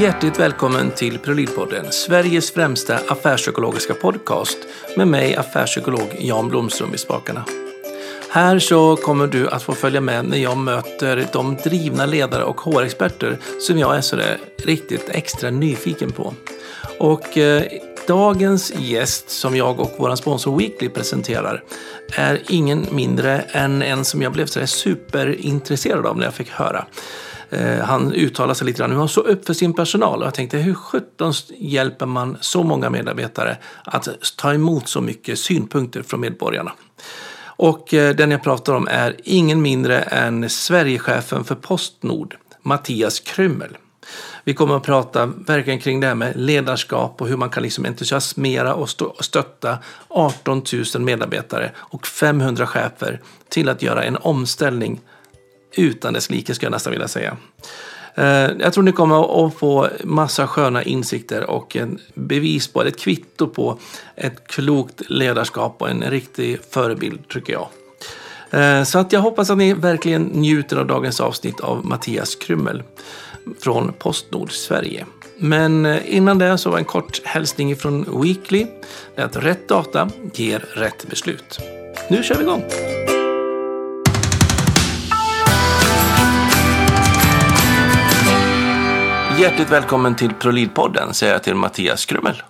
Hjärtligt välkommen till Prolidpodden, Sveriges främsta affärspsykologiska podcast med mig, affärspsykolog Jan Blomström i spakarna. Här så kommer du att få följa med när jag möter de drivna ledare och HR-experter som jag är så riktigt extra nyfiken på. Och eh, dagens gäst som jag och vår sponsor Weekly presenterar är ingen mindre än en som jag blev så superintresserad av när jag fick höra. Eh, han uttalar sig lite grann hur han såg upp för sin personal och jag tänkte hur sjutton hjälper man så många medarbetare att ta emot så mycket synpunkter från medborgarna? Och eh, den jag pratar om är ingen mindre än Sverigechefen för Postnord, Mattias Krymmel. Vi kommer att prata verkligen kring det här med ledarskap och hur man kan liksom entusiasmera och stötta 18 000 medarbetare och 500 chefer till att göra en omställning utan dess like skulle jag nästan vilja säga. Eh, jag tror ni kommer att få massa sköna insikter och en bevis på, ett kvitto på ett klokt ledarskap och en riktig förebild tycker jag. Eh, så att jag hoppas att ni verkligen njuter av dagens avsnitt av Mattias Krymmel från Postnord Sverige. Men eh, innan det så en kort hälsning från Weekly. Det är att rätt data ger rätt beslut. Nu kör vi igång! Hjärtligt välkommen till ProLid-podden säger jag till Mattias Krummel.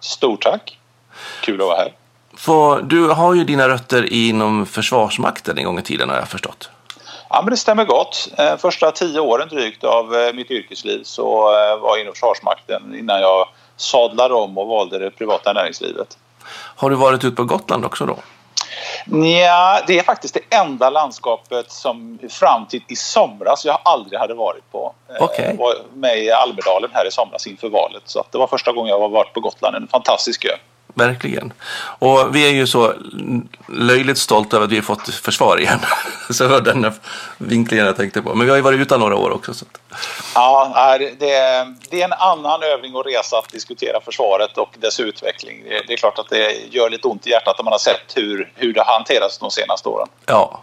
Stort tack! Kul att vara här. För du har ju dina rötter inom Försvarsmakten en gång i tiden har jag förstått. Ja, men det stämmer gott. Eh, första tio åren drygt av eh, mitt yrkesliv så eh, var jag inom Försvarsmakten innan jag sadlade om och valde det privata näringslivet. Har du varit ute på Gotland också då? Ja, det är faktiskt det enda landskapet som fram till i somras jag aldrig hade varit på. Okay. Jag var med i Almedalen här i somras inför valet. Så det var första gången jag har varit på Gotland. En fantastisk ö. Verkligen. Och vi är ju så löjligt stolta över att vi har fått försvar igen. så var den vinklingen jag tänkte på. Men vi har ju varit utan några år också. Så. Ja, det är, det är en annan övning och resa att diskutera försvaret och dess utveckling. Det är klart att det gör lite ont i hjärtat när man har sett hur, hur det har hanterats de senaste åren. Ja,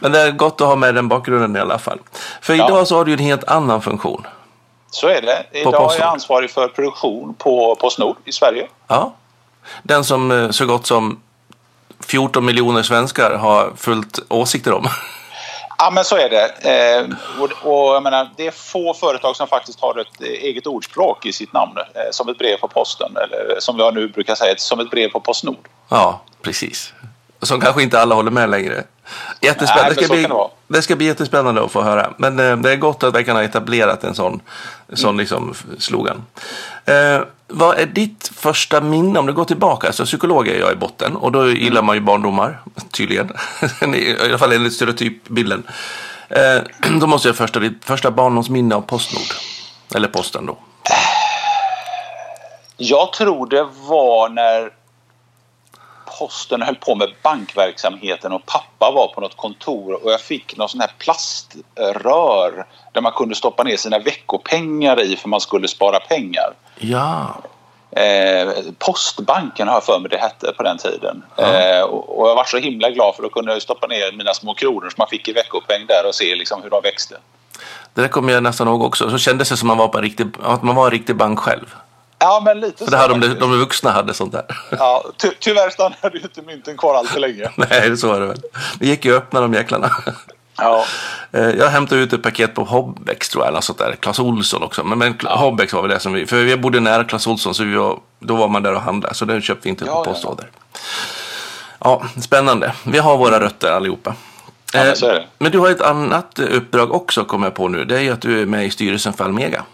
men det är gott att ha med den bakgrunden i alla fall. För idag ja. så har du en helt annan funktion. Så är det. Idag är jag ansvarig för produktion på Postnord i Sverige. Ja. Den som eh, så gott som 14 miljoner svenskar har fullt åsikter om. Ja, men så är det. Eh, och, och, jag menar, det är få företag som faktiskt har ett eh, eget ordspråk i sitt namn. Eh, som ett brev på posten, eller som jag nu brukar säga, som ett brev på Postnord. Ja, precis. Som kanske inte alla håller med längre. Jättespännande. Nej, det, ska bli, det, det, ska bli jättespännande att få höra. Men eh, det är gott att vi kan ha etablerat en sån, mm. sån liksom, slogan. Eh, vad är ditt första minne om du går tillbaka? Alltså psykolog är jag i botten och då gillar man ju barndomar tydligen. I alla fall enligt stereotypbilden. Eh, då måste jag första, ditt första barndomsminne av Postnord. Eller posten då. Jag tror det var när posten höll på med bankverksamheten och pappa var på något kontor och jag fick någon sån här plaströr där man kunde stoppa ner sina veckopengar i för man skulle spara pengar. Ja. Eh, Postbanken har jag för mig det hette på den tiden. Ja. Eh, och, och jag var så himla glad för då kunde jag stoppa ner mina små kronor som man fick i veckopeng där och se liksom hur de växte. Det där kommer jag nästan ihåg också. Så kändes det som man var på en riktig, att man var en riktig bank själv. Ja, men lite För det här, de, de vuxna hade sånt där. Ja, ty tyvärr stannade ju inte mynten kvar allt för länge. Nej, så var det väl. Det gick ju att öppna de jäklarna. Ja. Eh, jag hämtade ut ett paket på Hobbex tror jag, eller sånt där. Clas Olsson också. Men, men ja. Hobbex var väl det som vi, för vi bodde nära Clas Olsson så vi var, då var man där och handlade. Så det köpte vi inte ja, på postorder. Ja. ja, spännande. Vi har våra rötter allihopa. Ja, men, är. Eh, men du har ett annat uppdrag också kommer jag på nu. Det är att du är med i styrelsen för Almega.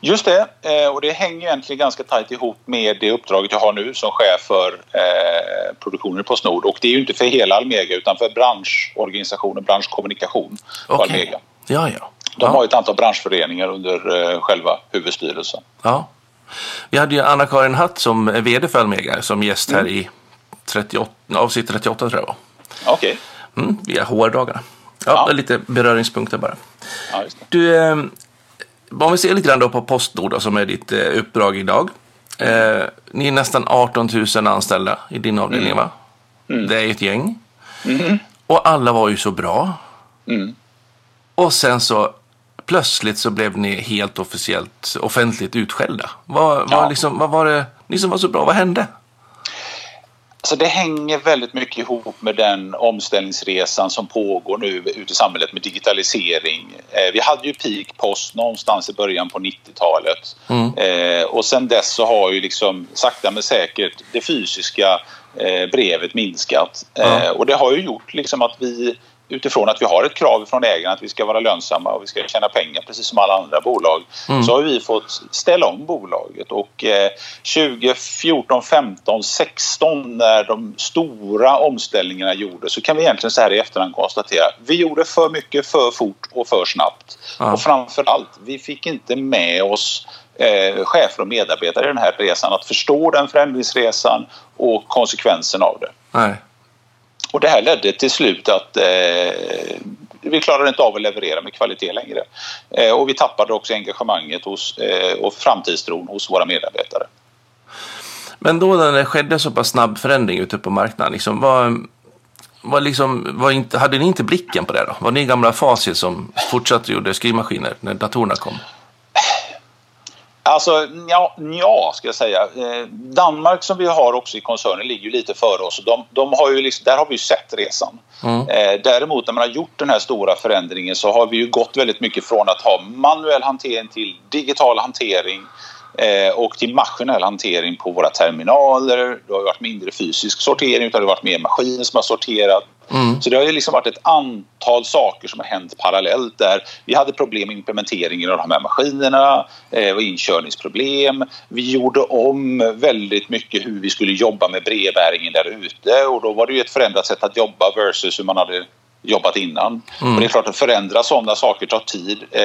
Just det, eh, och det hänger egentligen ganska tajt ihop med det uppdraget jag har nu som chef för eh, produktionen på Snord. Och det är ju inte för hela Almega utan för branschorganisationen, branschkommunikation på okay. Almega. Ja, ja. De har ett antal branschföreningar under eh, själva huvudstyrelsen. Ja. Vi hade ju Anna-Karin Hatt som är VD för Almega som gäst här mm. i 38, avsnitt 38 tror jag Okej. Okay. Mm, via HR-dagarna. Ja, ja. lite beröringspunkter bara. Ja, du, om vi ser lite grann då på Postnord då, som är ditt eh, uppdrag idag. Eh, ni är nästan 18 000 anställda i din avdelning mm. va? Mm. Det är ett gäng. Mm. Och alla var ju så bra. Mm. Och sen så plötsligt så blev ni helt officiellt offentligt utskällda. Vad, Ja. vad, liksom, vad var det ni som var så bra? Vad hände? Alltså det hänger väldigt mycket ihop med den omställningsresan som pågår nu ute i samhället med digitalisering. Eh, vi hade ju peak post någonstans i början på 90-talet Mm. eh, och sen dess så har ju liksom sakta men säkert det fysiska eh, brevet minskat. Eh, och det har ju gjort liksom att vi utifrån att vi har ett krav från ägarna att vi ska vara lönsamma och vi ska tjäna pengar precis som alla andra bolag Mm. så har vi fått ställa om bolaget och eh, 2014, 15, 16 när de stora omställningarna gjordes så kan vi egentligen så här i efterhand konstatera vi gjorde för mycket, för fort och för snabbt. Ja. Och framför allt, vi fick inte med oss eh, chefer och medarbetare i den här resan att förstå den förändringsresan och konsekvensen av det. Nej. Och det här ledde till slut att eh, vi klarade inte av att leverera med kvalitet längre. Eh, och vi tappade också engagemanget hos, eh, och framtidstron hos våra medarbetare. Men då när det skedde så pass snabb förändring ute på marknaden, liksom, var, var liksom, var inte, hade ni inte blicken på det då? Var ni gamla Facit som fortsatte gjorde skrivmaskiner när datorerna kom? Alltså, ja, ja ska jag säga. Eh, Danmark som vi har också i koncernen ligger ju lite före oss. De, de har ju liksom, där har vi ju sett resan. Mm. Eh, däremot när man har gjort den här stora förändringen så har vi ju gått väldigt mycket från att ha manuell hantering till digital hantering och till maskinell hantering på våra terminaler. Det har varit mindre fysisk sortering utan det har varit mer maskiner som har sorterat. Mm. Så det har ju liksom varit ett antal saker som har hänt parallellt där. Vi hade problem med implementeringen av de här maskinerna eh, och inkörningsproblem. Vi gjorde om väldigt mycket hur vi skulle jobba med brevbäringen där ute och då var det ju ett förändrat sätt att jobba versus hur man hade jobbat innan. Och det är klart att förändra sådana saker tar tid. Eh,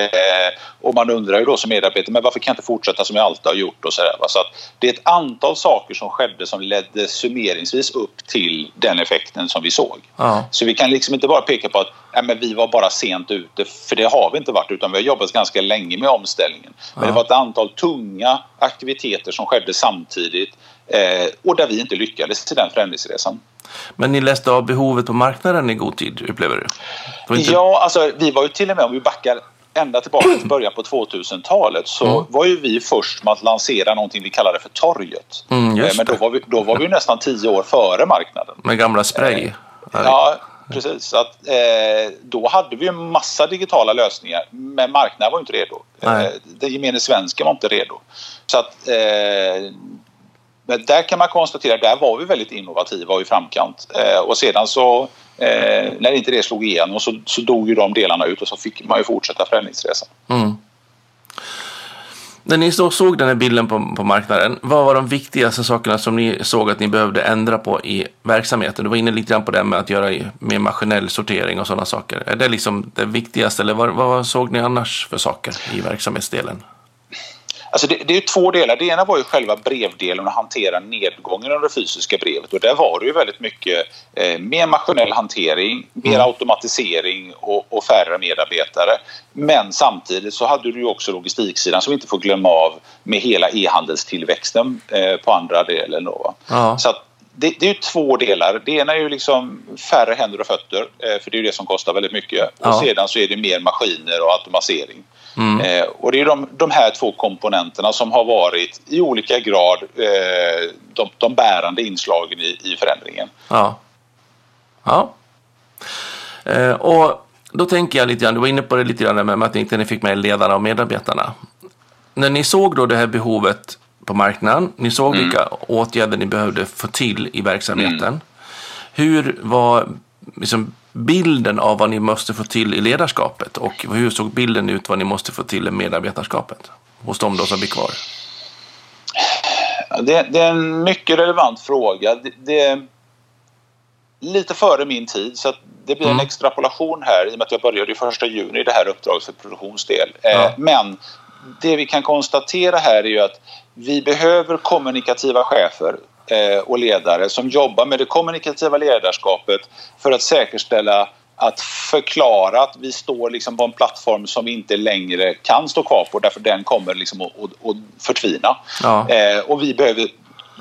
och man undrar ju då som medarbetare, men varför kan jag inte fortsätta som jag alltid har gjort? Och så där, va? så att det är ett antal saker som skedde som ledde summeringsvis upp till den effekten som vi såg. Ja. Så vi kan liksom inte bara peka på att nej, men vi var bara sent ute, för det har vi inte varit utan vi har jobbat ganska länge med omställningen. Men det var ett antal tunga aktiviteter som skedde samtidigt eh, och där vi inte lyckades i den förändringsresan. Men ni läste av behovet på marknaden i god tid, upplever du? Inte... Ja, alltså vi var ju till och med, om vi backar ända tillbaka till början på 2000-talet så Mm. var ju vi först med att lansera någonting vi kallade för torget. Mm, Eh, Men då var, vi, då var vi nästan tio år före marknaden. Med gamla spray? Ja, precis. Så Att, eh, då hade vi en massa digitala lösningar men marknaden var inte redo. Nej. Eh, den gemene svensken var inte redo. Så att, eh, men där kan man konstatera där var vi väldigt innovativa och i framkant. Eh, och sedan så eh, när inte det slog igenom så, så dog ju de delarna ut och så fick man ju fortsätta förändringsresan. Mm. När ni så såg den här bilden på, på marknaden, vad var de viktigaste sakerna som ni såg att ni behövde ändra på i verksamheten? Du var inne lite grann på det med att göra mer maskinell sortering och sådana saker. Är det liksom det viktigaste eller vad, vad såg ni annars för saker i verksamhetsdelen? Alltså det, det är två delar. Det ena var ju själva brevdelen och hantera nedgången av det fysiska brevet. Och där var det ju väldigt mycket eh, mer maskinell hantering, mer automatisering och, och färre medarbetare. Men samtidigt så hade du ju också logistiksidan som vi inte får glömma av med hela e-handelstillväxten eh, på andra delen. Då. Så att det, det är ju två delar. Det ena är ju liksom färre händer och fötter, eh, för det är det som kostar väldigt mycket. Och Ja. sedan så är det mer maskiner och automatisering. Eh, och det är de, de här två komponenterna som har varit i olika grad eh, de, de bärande inslagen i, i förändringen. Ja. Ja. Eh, och då tänker jag lite grann, du var inne på det lite grann med att ni inte fick med ledarna och medarbetarna. När ni såg då det här behovet på marknaden, ni såg vilka åtgärder ni behövde få till i verksamheten. Hur var liksom, bilden av vad ni måste få till i ledarskapet och hur såg bilden ut vad ni måste få till i medarbetarskapet hos de då som blir kvar? Det, det är en mycket relevant fråga. Det, det, lite före min tid så det blir en extrapolation här i och med att jag började i första juni i det här uppdraget för produktionsdel. Eh, Ja. Men det vi kan konstatera här är ju att vi behöver kommunikativa chefer eh, och ledare som jobbar med det kommunikativa ledarskapet för att säkerställa att förklara att vi står liksom på en plattform som vi inte längre kan stå kvar på därför den kommer liksom att, att, att förtvina. Ja. Eh, och vi behöver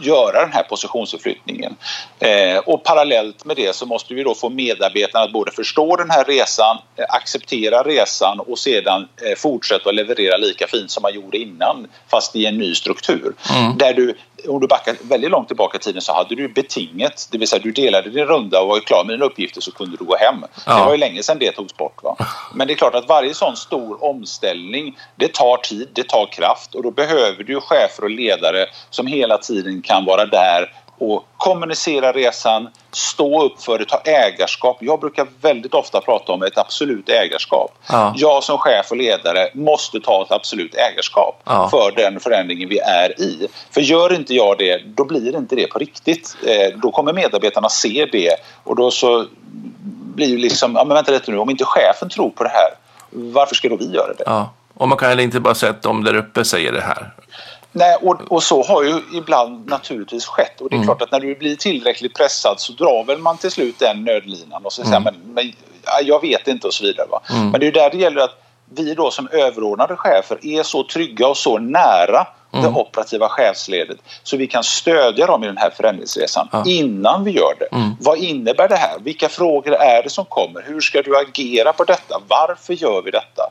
göra den här positionsförflyttningen. Eh, och parallellt med det så måste vi då få medarbetarna att både förstå den här resan, eh, acceptera resan och sedan eh, fortsätta att leverera lika fint som man gjorde innan fast i en ny struktur. Mm. Där du, om du backar väldigt långt tillbaka i tiden så hade du betinget, det vill säga du delade din runda och var klar med dina uppgifter så kunde du gå hem. Ja. Det var ju länge sedan det togs bort. Va? Men det är klart att varje sån stor omställning det tar tid, det tar kraft och då behöver du chefer och ledare som hela tiden kan vara där och kommunicera resan, stå upp för det, ta ägarskap. Jag brukar väldigt ofta prata om ett absolut ägarskap. Ja. Jag som chef och ledare måste ta ett absolut ägarskap ja. för den förändringen vi är i. För gör inte jag det, då blir inte det på riktigt. Eh, då kommer medarbetarna se det och då så blir det liksom, ja men vänta lite nu, om inte chefen tror på det här, varför ska då vi göra det? Ja. Och man kan heller inte bara säga att de där uppe säger det här. Nej, och, och, så har ju ibland naturligtvis skett. Och det är mm. klart att när du blir tillräckligt pressad så drar väl man till slut den nödlinan och så säger mm. men, men jag vet inte och så vidare. Mm. Men det är där det gäller att vi då som överordnade chefer är så trygga och så nära mm. det operativa chefsledet så vi kan stödja dem i den här förändringsresan ja. innan vi gör det. Mm. Vad innebär det här? Vilka frågor är det som kommer? Hur ska du agera på detta? Varför gör vi detta?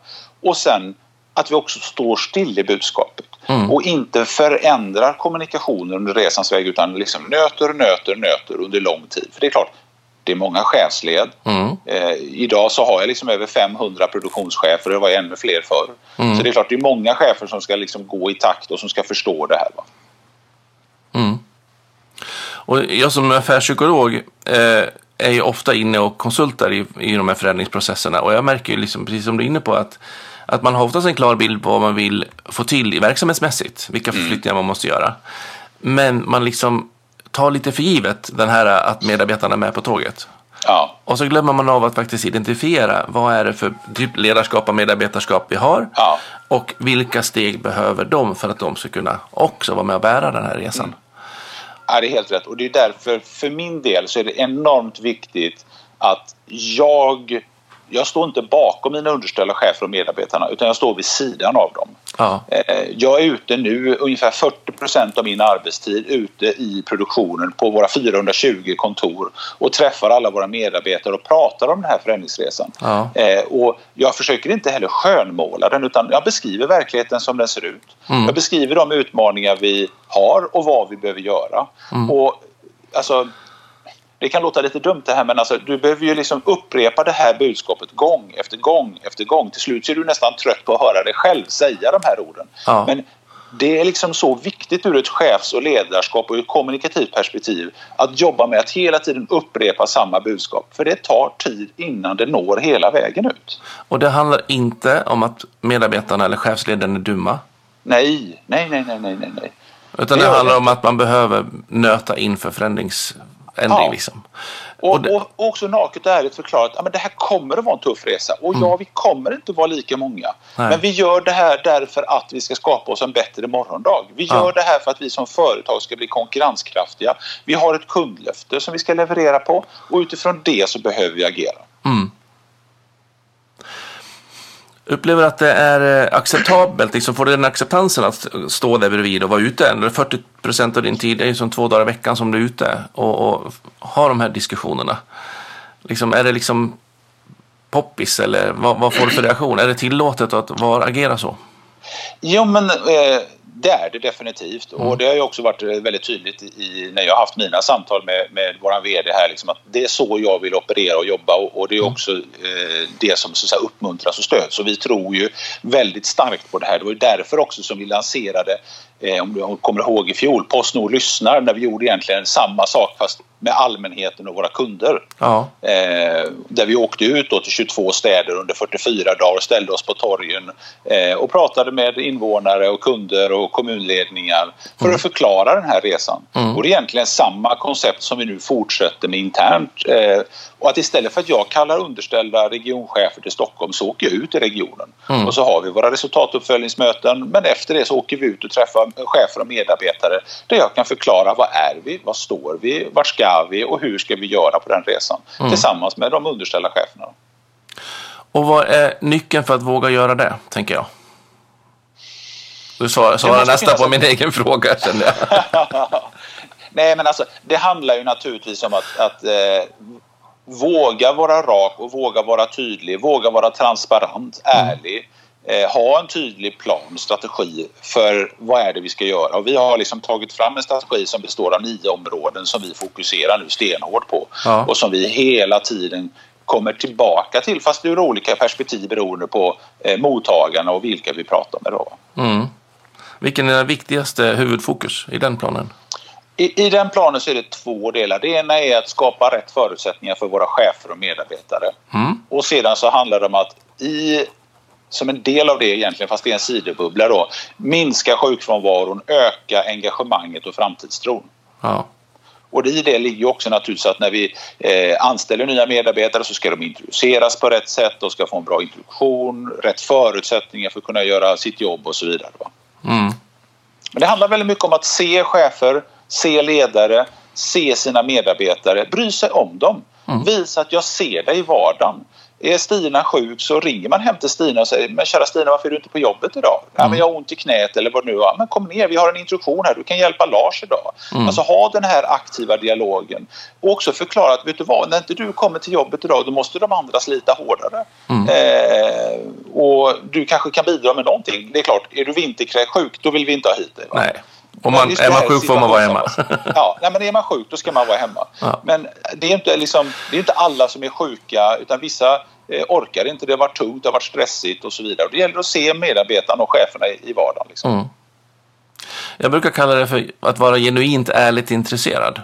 Och sen att vi också står still i budskapet mm. och inte förändrar kommunikationen under resans väg utan liksom nöter, nöter, nöter under lång tid. För det är klart, det är många chefsled. Mm. Eh, idag så har jag liksom över 500 produktionschefer, det var ännu fler förr. Mm. Så det är klart, det är många chefer som ska liksom gå i takt och som ska förstå det här. Va? Mm. Och jag som affärspsykolog eh, är ju ofta inne och konsultar i, i de här förändringsprocesserna och jag märker ju liksom, precis som du är inne på att att man har oftast en klar bild på vad man vill få till i verksamhetsmässigt, vilka mm. förflyttningar man måste göra. Men man liksom tar lite för givet den här att medarbetarna är med på tåget. Ja. Och så glömmer man av att faktiskt identifiera vad är det för typ ledarskap och medarbetarskap vi har ja. och vilka steg behöver de för att de ska kunna också vara med och bära den här resan. Mm. Ja, det är helt rätt och det är därför för min del så är det enormt viktigt att jag jag står inte bakom mina underställda chefer och medarbetarna utan jag står vid sidan av dem. Ja. Eh, jag är ute nu ungefär 40 procent av min arbetstid ute i produktionen på våra 420 kontor och träffar alla våra medarbetare och pratar om den här förändringsresan. Ja. Eh, och jag försöker inte heller skönmåla den utan jag beskriver verkligheten som den ser ut. Mm. Jag beskriver de utmaningar vi har och vad vi behöver göra. Mm. Och alltså det kan låta lite dumt det här men alltså, du behöver ju liksom upprepa det här budskapet gång efter gång efter gång. Till slut så är du nästan trött på att höra dig själv säga de här orden. Ja. Men det är liksom så viktigt ur ett chefs och ledarskap och ett kommunikativt perspektiv att jobba med att hela tiden upprepa samma budskap. För det tar tid innan det når hela vägen ut. Och det handlar inte om att medarbetarna eller chefsledaren är dumma? Nej, nej, nej, nej, nej, nej. Utan det, det handlar om att man behöver nöta inför förändrings ändring. Ja. Liksom. Och, och, det... och, också naket och ärligt förklarat att ja, det här kommer att vara en tuff resa. Och mm. ja, vi kommer inte att vara lika många. Nej. Men vi gör det här därför att vi ska skapa oss en bättre morgondag. Vi gör ja. det här för att vi som företag ska bli konkurrenskraftiga. Vi har ett kundlöfte som vi ska leverera på och utifrån det så behöver vi agera. Mm. Upplever att det är eh, acceptabelt, liksom får du den acceptansen att stå där bredvid och vara ute? 40 procent av din tid är ju som två dagar i veckan som du är ute och, och har de här diskussionerna. Liksom, är det liksom poppis eller vad, vad får du för reaktion? Är det tillåtet att var, agera så? Jo, men eh, det är det definitivt mm. och det har ju också varit väldigt tydligt i, när jag har haft mina samtal med, med vår VD här liksom att det är så jag vill operera och jobba och, och det är mm. också eh, det som så att säga, uppmuntras och stöds. Så vi tror ju väldigt starkt på det här. Det var ju därför också som vi lanserade eh, om du kommer ihåg i fjol, Postnord lyssnar när vi gjorde egentligen samma sak fast med allmänheten och våra kunder. Ja. Eh, där vi åkte ut till 22 städer under 44 dagar och ställde oss på torgen eh, och pratade med invånare och kunder och kommunledningar för mm. att förklara den här resan. Mm. Och det är egentligen samma koncept som vi nu fortsätter med internt. Eh, och att istället för att jag kallar underställda regionchefer till Stockholm så åker jag ut i regionen. Mm. Och så har vi våra resultatuppföljningsmöten men efter det så åker vi ut och träffar chefer och medarbetare där jag kan förklara vad är vi, vad står vi, vart ska vi och hur ska vi göra på den resan mm. tillsammans med de underställda cheferna. Och vad är nyckeln för att våga göra det, tänker jag? Du svarar nästan på min egen fråga kände jag. Nej, men alltså det handlar ju naturligtvis om att, att eh, våga vara rak och våga vara tydlig, våga vara transparent, mm. ärlig. Eh, ha en tydlig plan, strategi för vad är det vi ska göra. Och vi har liksom tagit fram en strategi som består av nio områden som vi fokuserar nu stenhårt på ja. och som vi hela tiden kommer tillbaka till fast ur olika perspektiv beroende på eh, mottagarna och vilka vi pratar med. Då. Mm. Vilken är den viktigaste huvudfokus i den planen? I, I den planen så är det två delar. Det ena är att skapa rätt förutsättningar för våra chefer och medarbetare. Mm. Och sedan så handlar det om att i som en del av det egentligen, fast det är en sidobubbla då, minska sjukfrånvaron, öka engagemanget och framtidstron. Ja. Och i det ligger också naturligtvis att när vi eh, anställer nya medarbetare så ska de introduceras på rätt sätt, de ska få en bra introduktion, rätt förutsättningar för att kunna göra sitt jobb och så vidare. Mm. Men det handlar väldigt mycket om att se chefer, se ledare, se sina medarbetare, bry sig om dem. Mm. Visa att jag ser dig i vardagen. Är Stina sjuk så ringer man hem till Stina och säger Men kära Stina varför är du inte på jobbet idag? Mm. Ja, men mm. jag har ont i knät eller vad det nu är. Men kom ner, vi har en introduktion här, du kan hjälpa Lars idag. Mm. Alltså ha den här aktiva dialogen. Och också förklara att vet du vad, när inte du kommer till jobbet idag då måste de andra slita hårdare. Mm. Eh, och du kanske kan bidra med någonting. Det är klart, är du vinterkräksjuk då vill vi inte ha hit dig. Nej. Om man, är man sjuk får man vara hemma. ja, nej, men är man sjuk då ska man vara hemma. Ja. Men det är, inte liksom, det är inte alla som är sjuka utan vissa eh, orkar inte. Det har varit tungt, det har varit stressigt och så vidare. Och det gäller att se medarbetarna och cheferna i, i vardagen. Liksom. Mm. Jag brukar kalla det för att vara genuint ärligt intresserad.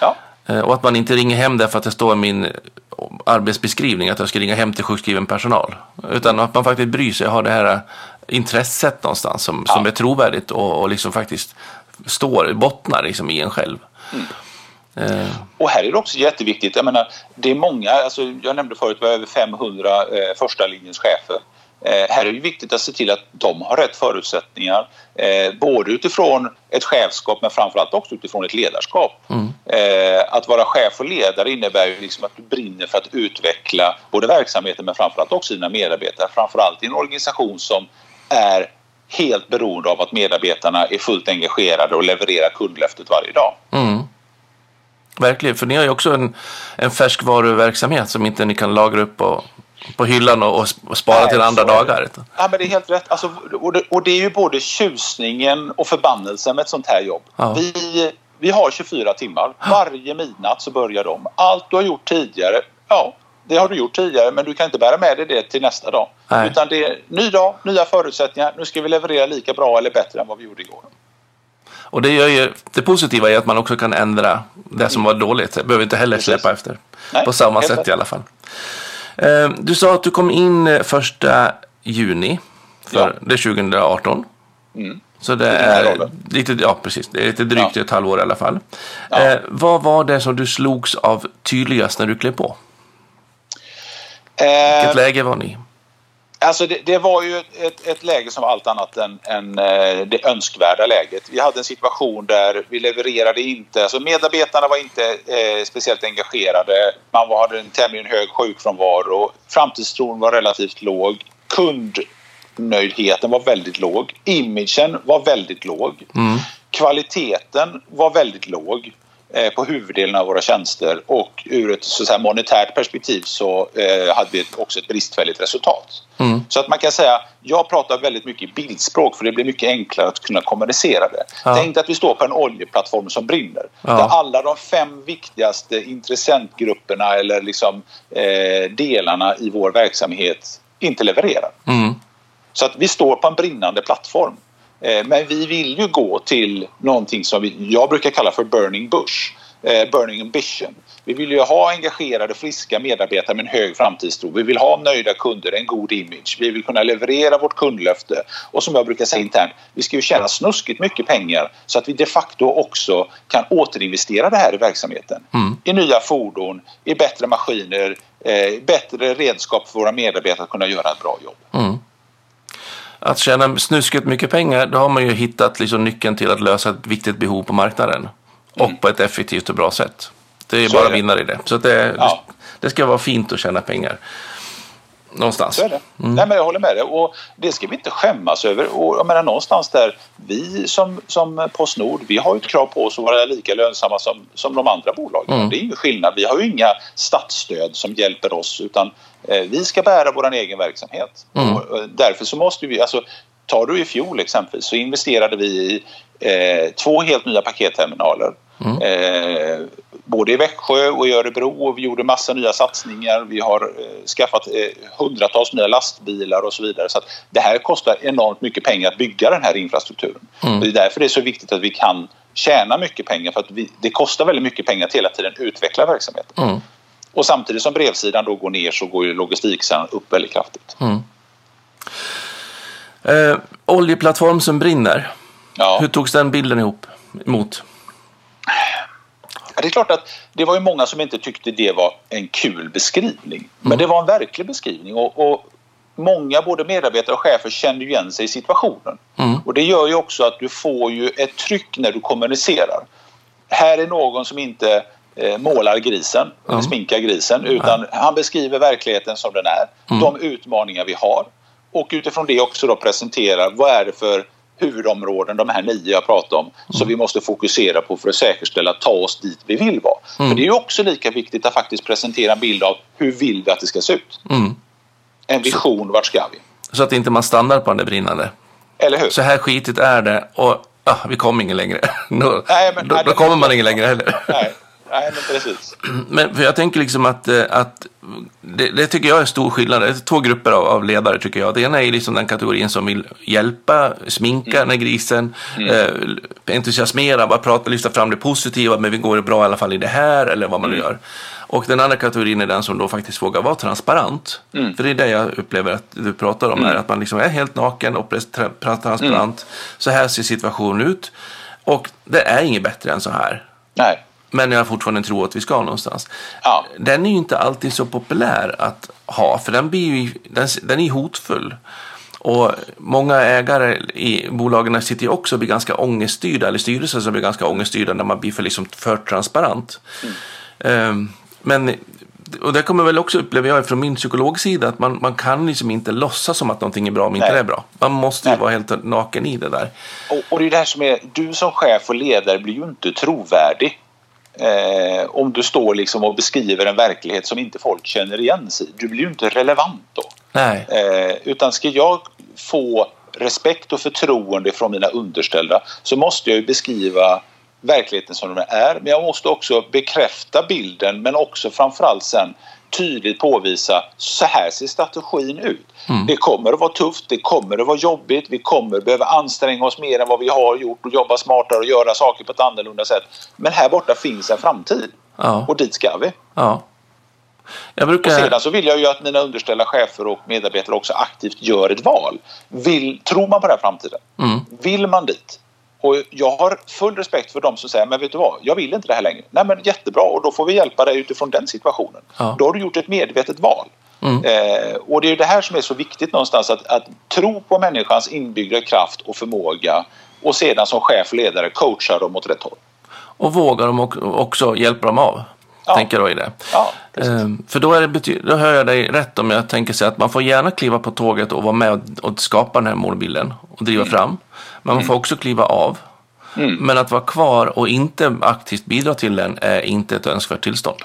Ja. Eh, och att man inte ringer hem därför att det står i min arbetsbeskrivning att jag ska ringa hem till sjukskriven personal. Utan att man faktiskt bryr sig har det här intresset någonstans som, ja. som är trovärdigt och, och liksom faktiskt står, bottnar liksom i en själv. Mm. Eh. Och här är det också jätteviktigt, jag menar det är många, alltså jag nämnde förut vi har över 500 eh, första linjens chefer Eh, här är det viktigt att se till att de har rätt förutsättningar eh, både utifrån ett chefskap men framförallt också utifrån ett ledarskap. Mm. Eh, att vara chef och ledare innebär ju liksom att du brinner för att utveckla både verksamheten men framförallt också dina medarbetare. Framförallt i en organisation som är helt beroende av att medarbetarna är fullt engagerade och levererar kundlöftet varje dag. Mm. Verkligen, för ni har ju också en, en färskvaruverksamhet som inte ni kan lagra upp och på hyllan och, och spara Nej, till andra dagar. Ja, men det är helt rätt. Alltså, och, det, och det är ju både tjusningen och förbannelsen med ett sånt här jobb. Ja. Vi, vi har 24 timmar. Varje midnatt så börjar de. Allt du har gjort tidigare, ja, det har du gjort tidigare men du kan inte bära med dig det till nästa dag. Nej. Utan det är ny dag, nya förutsättningar. Nu ska vi leverera lika bra eller bättre än vad vi gjorde igår. Och det, gör ju, det positiva är att man också kan ändra det som var dåligt. Behöver inte heller släppa efter. Nej, på samma sätt rätt. i alla fall. Eh, du sa att du kom in eh, första juni. För ja. Det är 2018. Mm. Så det är, lite, ja, precis. det är lite drygt ja. ett halvår i alla fall. Ja. Eh, vad var det som du slogs av tydligast när du klev på? Vilket läge var ni Alltså det, det, var ju ett, ett, läge som var allt annat än, än eh, det önskvärda läget. Vi hade en situation där vi levererade inte, alltså medarbetarna var inte eh, speciellt engagerade. Man hade en tämligen hög sjukfrånvaro. Framtidstron var relativt låg. Kundnöjdheten var väldigt låg. Imagen var väldigt låg. Mm. Kvaliteten var väldigt låg. Eh, på huvuddelen av våra tjänster och ur ett så att monetärt perspektiv så eh, hade vi också ett bristfälligt resultat. Mm. Så att man kan säga, jag pratar väldigt mycket bildspråk för det blir mycket enklare att kunna kommunicera det. Ja. Tänk att vi står på en oljeplattform som brinner. Ja. Där alla de fem viktigaste intressentgrupperna eller liksom, eh, delarna i vår verksamhet inte levererar. Mm. Så att vi står på en brinnande plattform. Eh, men vi vill ju gå till någonting som vi, jag brukar kalla för burning bush, eh, burning ambition. Vi vill ju ha engagerade, friska medarbetare med en hög framtidstro. Vi vill ha nöjda kunder, en god image. Vi vill kunna leverera vårt kundlöfte. Och som jag brukar säga internt, vi ska ju tjäna snuskigt mycket pengar så att vi de facto också kan återinvestera det här i verksamheten. Mm. I nya fordon, i bättre maskiner, eh, bättre redskap för våra medarbetare att kunna göra ett bra jobb. Mm att tjäna snusket mycket pengar, då har man ju hittat liksom nyckeln till att lösa ett viktigt behov på marknaden. Och mm. på ett effektivt och bra sätt. Det är så bara är vinnare i det. Så det, ja. det ska vara fint att tjäna pengar. Någonstans. Så är det. Mm. Nej, men jag håller med dig. Och det ska vi inte skämmas över. Och jag menar, någonstans där, vi som, som Postnord, vi har ju ett krav på oss att vara lika lönsamma som, som de andra bolagen. Mm. Det är ju skillnad. Vi har ju inga statsstöd som hjälper oss utan eh, vi ska bära vår egen verksamhet. Mm. Och, och därför så måste vi, alltså tar du i fjol exempelvis så investerade vi i eh, två helt nya paketterminaler. Mm. Eh, både i Växjö och i Örebro och vi gjorde massa nya satsningar. Vi har eh, skaffat eh, hundratals nya lastbilar och så vidare. Så det här kostar enormt mycket pengar att bygga den här infrastrukturen. Mm. det är därför det är så viktigt att vi kan tjäna mycket pengar för att vi, det kostar väldigt mycket pengar att hela tiden utveckla verksamheten. Mm. Och samtidigt som brevsidan då går ner så går ju logistiksidan upp väldigt kraftigt. Mm. Eh, oljeplattform som brinner. Ja. Hur togs den bilden ihop emot? Det är klart att det var ju många som inte tyckte det var en kul beskrivning. Men mm. det var en verklig beskrivning och, och, många både medarbetare och chefer kände igen sig i situationen. Mm. Och det gör ju också att du får ju ett tryck när du kommunicerar. Här är någon som inte eh, målar grisen, mm. sminkar grisen, utan han beskriver verkligheten som den är. Mm. De utmaningar vi har. Och utifrån det också då presenterar vad är det för huvudområden, de här nio jag pratade om, mm. som vi måste fokusera på för att säkerställa att ta oss dit vi vill vara. Mm. För det är också lika viktigt att faktiskt presentera en bild av hur vill vi att det ska se ut. Mm. En vision, så, vart ska vi? Så att inte man stannar på det brinnande. Eller hur? Så här skitigt är det och ah, vi kommer ingen längre. då, nej, men, då, då kommer man ingen längre heller. Nej. Nej, men precis. Men för jag tänker liksom att, eh, att det, det, tycker jag är stor skillnad. Det är två grupper av, av, ledare tycker jag. Det ena är liksom den kategorin som vill hjälpa, sminka mm. den här grisen, mm. eh, entusiasmera, bara prata, lyfta fram det positiva, men vi går bra i alla fall i det här eller vad man nu mm. gör. Och den andra kategorin är den som då faktiskt vågar vara transparent. Mm. För det är det jag upplever att du pratar om här, mm. att man liksom är helt naken och transparent. Mm. Så här ser situationen ut. Och det är inget bättre än så här. Nej men jag fortfarande tror att vi ska någonstans. Ja. Den är ju inte alltid så populär att ha, för den, blir ju, den, den är hotfull. Och många ägare i bolagen sitter ju också och blir ganska ångeststyrda, eller styrelser som blir ganska ångeststyrda när man blir för, liksom, för transparent. Mm. Um, men och det kommer väl också, upplever jag från min psykologsida, att man, man kan liksom inte låtsas som att någonting är bra om inte det är bra. Man måste ju Nej. vara helt naken i det där. Och, och det är det här som är, du som chef och ledare blir ju inte trovärdig Eh, om du står liksom och beskriver en verklighet som inte folk känner igen sig Du blir ju inte relevant då. Nej. Eh, utan ska jag få respekt och förtroende från mina underställda så måste jag ju beskriva verkligheten som den är. Men jag måste också bekräfta bilden men också framförallt sen tydligt påvisa så här ser strategin ut. Mm. Det kommer att vara tufft, det kommer att vara jobbigt, vi kommer att behöva anstränga oss mer än vad vi har gjort och jobba smartare och göra saker på ett annorlunda sätt. Men här borta finns en framtid ja. och dit ska vi. Ja. Brukar... Och sedan så vill jag ju att mina underställda chefer och medarbetare också aktivt gör ett val. Vill, tror man på den här framtiden? Mm. Vill man dit? Och jag har full respekt för de som säger men vet du vad, jag vill inte det här längre. Nej men jättebra och då får vi hjälpa dig utifrån den situationen. Ja. Då har du gjort ett medvetet val. Mm. Eh, och det är det här som är så viktigt någonstans att, att tro på människans inbyggda kraft och förmåga och sedan som chef och ledare coacha dem åt rätt håll. Och vågar de också hjälpa dem av? Ja. Tänker det. Ja, ehm, för då, är det då hör jag dig rätt om jag tänker sig att man får gärna kliva på tåget och vara med och, skapa den här målbilden och driva mm. fram. Men man får mm. också kliva av. Mm. Men att vara kvar och inte aktivt bidra till den är inte ett önskvärt tillstånd.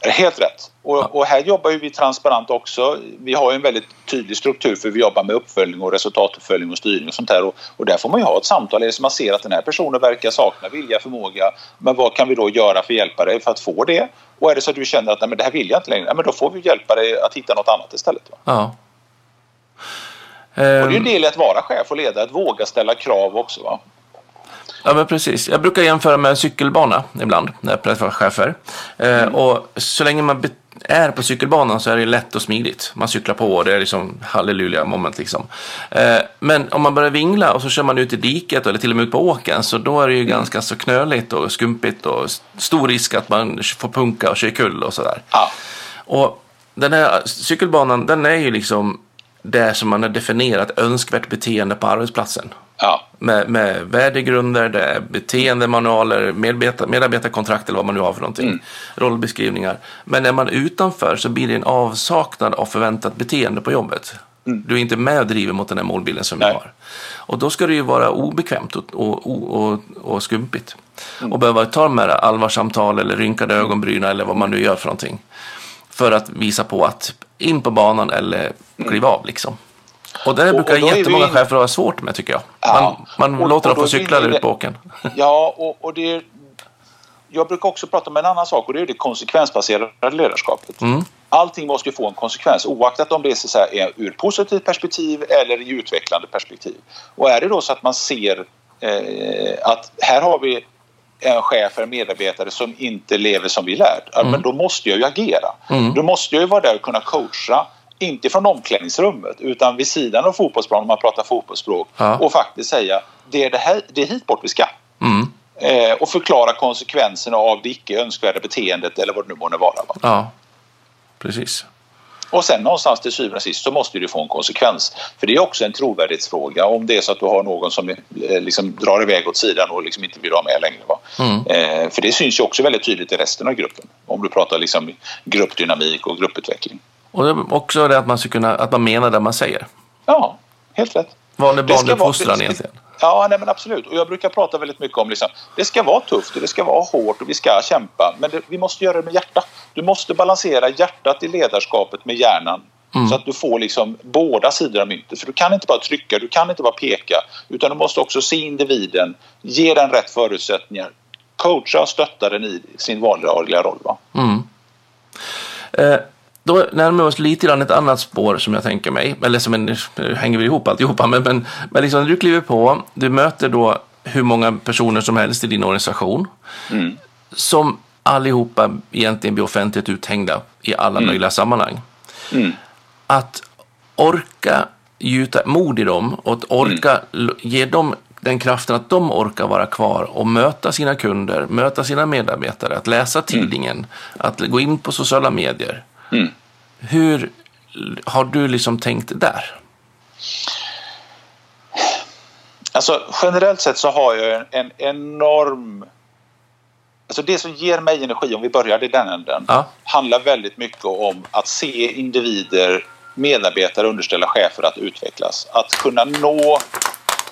Helt rätt. Och, och, här jobbar ju vi transparent också. Vi har ju en väldigt tydlig struktur för vi jobbar med uppföljning och resultatuppföljning och styrning och sånt här. Och, och där får man ju ha ett samtal. Är det som man ser att den här personen verkar sakna vilja, förmåga. Men vad kan vi då göra för att hjälpa dig för att få det? Och är det så att du känner att nej, men det här vill jag inte längre, nej, men då får vi hjälpa dig att hitta något annat istället. Va? Ja. Och det är ju en del i att vara chef och ledare, att våga ställa krav också. Va? Ja, men precis. Jag brukar jämföra med en cykelbana ibland när jag träffar chefer. Eh, mm. och så länge man är på cykelbanan så är det lätt och smidigt. Man cyklar på och det är liksom halleluja moment liksom. Eh, men om man börjar vingla och så kör man ut i diket eller till och med ut på åken så då är det ju mm. ganska så knöligt och skumpigt och stor risk att man får punka och köra kull och sådär. Ja. Och den här cykelbanan den är ju liksom det som man har definierat önskvärt beteende på arbetsplatsen. Ja. Med, med värdegrunder, det är beteendemanualer, medarbeta, medarbetarkontrakt eller vad man nu har för någonting. Mm. Rollbeskrivningar. Men när man är utanför så blir det en avsaknad av förväntat beteende på jobbet. Du är inte med och driver mot den här målbilden som vi Mm. Nej. har. Och då ska det ju vara obekvämt och, och, och, och, skumpigt. Mm. Och behöva ta de här allvarsamtal eller rynkade ögonbryn eller vad man nu gör för någonting. För att visa på att in på banan eller kliva av liksom. Och det Mm. Och- brukar och vi jättemånga in- chefer ha svårt med tycker jag. Ja. Man, man Och- låter och dem få cykla ut på åkern. Ja, och, och det är, jag brukar också prata om en annan sak och det är det konsekvensbaserade ledarskapet. Mm. Allting måste få en konsekvens oaktat om det är, så här, är ur positivt perspektiv eller i utvecklande perspektiv. Och är det då så att man ser eh, att här har vi en chef eller medarbetare som inte lever som vi lärt, ja, men då måste jag ju agera. Mm. Då måste jag ju vara där och kunna coacha, inte från omklädningsrummet utan vid sidan av fotbollsplanen om man pratar fotbollsspråk Ja. och faktiskt säga det är, det, här, det är hit bort vi ska Mm. eh, och förklara konsekvenserna av det icke önskvärda beteendet eller vad det nu må vara. Va? Ja, precis. Och sen någonstans till syvende och sist så måste det få en konsekvens. För det är också en trovärdighetsfråga om det är så att du har någon som eh, liksom drar iväg åt sidan och liksom inte vill vara med längre. Va? Mm. Eh, för det syns ju också väldigt tydligt i resten av gruppen. Om du pratar liksom gruppdynamik och grupputveckling. Och också det att man ska kunna, att man menar det man säger. Ja, helt rätt. Vanlig Det ska vanlig vara- fostran det- egentligen. Ja, nej, men absolut. Och jag brukar prata väldigt mycket om liksom, det ska vara tufft och det ska vara hårt och vi ska kämpa. Men det, vi måste göra det med hjärta. Du måste balansera hjärtat i ledarskapet med hjärnan. Så att du får liksom båda sidor av myntet. För du kan inte bara trycka, du kan inte bara peka. Utan du måste också se individen, ge den rätt förutsättningar. Coacha och stötta den i sin vardagliga roll. Va? Mm. Eh, då närmar vi oss lite grann ett annat spår som jag tänker mig. Eller som en, nu hänger vi ihop alltihopa. Men, men, men liksom, du kliver på, du möter då hur många personer som helst i din organisation. Mm. Som allihopa egentligen blir offentligt uthängda i alla möjliga sammanhang. Mm. Att orka gjuta mod i dem och att orka l- ge dem den kraften att de orkar vara kvar och möta sina kunder, möta sina medarbetare, att läsa tidningen, att gå in på sociala medier. Mm. Hur har du liksom tänkt där? Alltså generellt sett så har jag en, en enorm... Alltså det som ger mig energi, om vi börjar i den änden, Ja. handlar väldigt mycket om att se individer, medarbetare, underställda chefer att utvecklas. Att kunna nå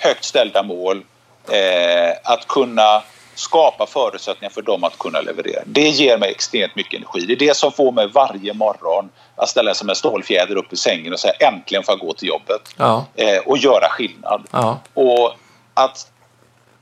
högt ställda mål, eh, att kunna skapa förutsättningar för dem att kunna leverera. Det ger mig extremt mycket energi. Det är det som får mig varje morgon att ställa sig som en stålfjäder upp i sängen och säga äntligen får jag gå till jobbet Ja, eh, och göra skillnad. ja, Och att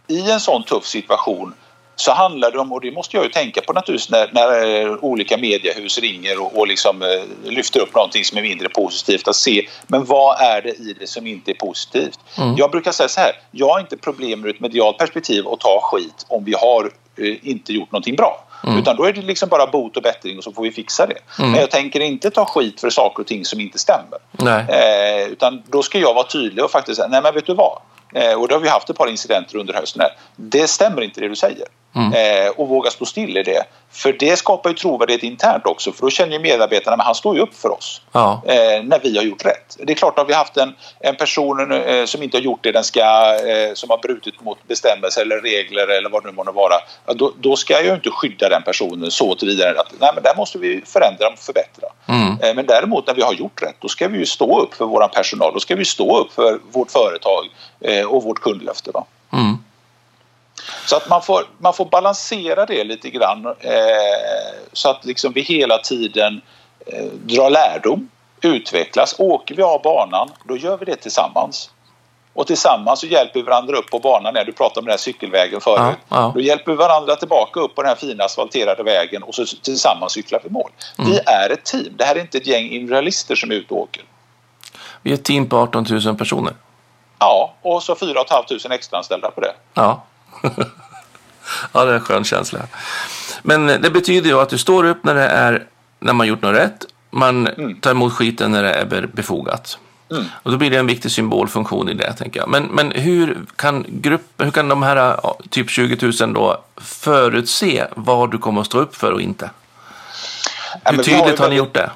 i en sån tuff situation så handlar det om, och det måste jag ju tänka på naturligtvis när, när eh, olika mediehus ringer och, och liksom, eh, lyfter upp någonting som är mindre positivt, att se men vad är det i det som inte är positivt? Mm. Jag brukar säga så här, jag har inte problem ur ett medialt perspektiv att ta skit om vi har eh, inte gjort någonting bra. Utan då är det liksom bara bot och bättring och så får vi fixa det. Men jag tänker inte ta skit för saker och ting som inte stämmer. nej, Eh, utan då ska jag vara tydlig och faktiskt säga, nej men vet du vad? Eh, och då har vi haft ett par incidenter under hösten här. Det stämmer inte det du säger. Eh, och våga stå still i det. För det skapar ju trovärdighet internt också. För då känner ju medarbetarna, men han står ju upp för oss. ja, Eh, när vi har gjort rätt. Det är klart, har vi haft en, en person eh, som inte har gjort det den ska, eh, som har brutit mot bestämmelser eller regler eller vad det nu må vara. Då, då ska jag ju inte skydda den personen så tillvidare att nej, men där måste vi förändra och förbättra. Mm. Eh, men däremot när vi har gjort rätt, då ska vi ju stå upp för vår personal. Då ska vi stå upp för vårt företag eh, och vårt kundlöfte. Va? mm, Så att man får, man får balansera det lite grann eh, så att liksom vi hela tiden eh, drar lärdom, utvecklas. Åker vi av banan, då gör vi det tillsammans. Och tillsammans så hjälper vi varandra upp på banan. När du pratade om den här cykelvägen förut. Ja, ja. Då hjälper vi varandra tillbaka upp på den här fina asfalterade vägen och så tillsammans cyklar vi mål. Mm. Vi är ett team. Det här är inte ett gäng individualister som är ute och åker. vi är ett team på 18 000 personer. Ja, och så 4 500 extra anställda på det. Ja. ja, det är en skön känsla. Men det betyder ju att du står upp när det är när man gjort något rätt. Man tar emot skiten när det är be- befogat. Mm. Och då blir det en viktig symbolfunktion i det, tänker jag. Men, men hur, kan grupp, hur kan de här typ 20 000 då förutse vad du kommer att stå upp för och inte? Hur vi har tydligt har ni gjort det?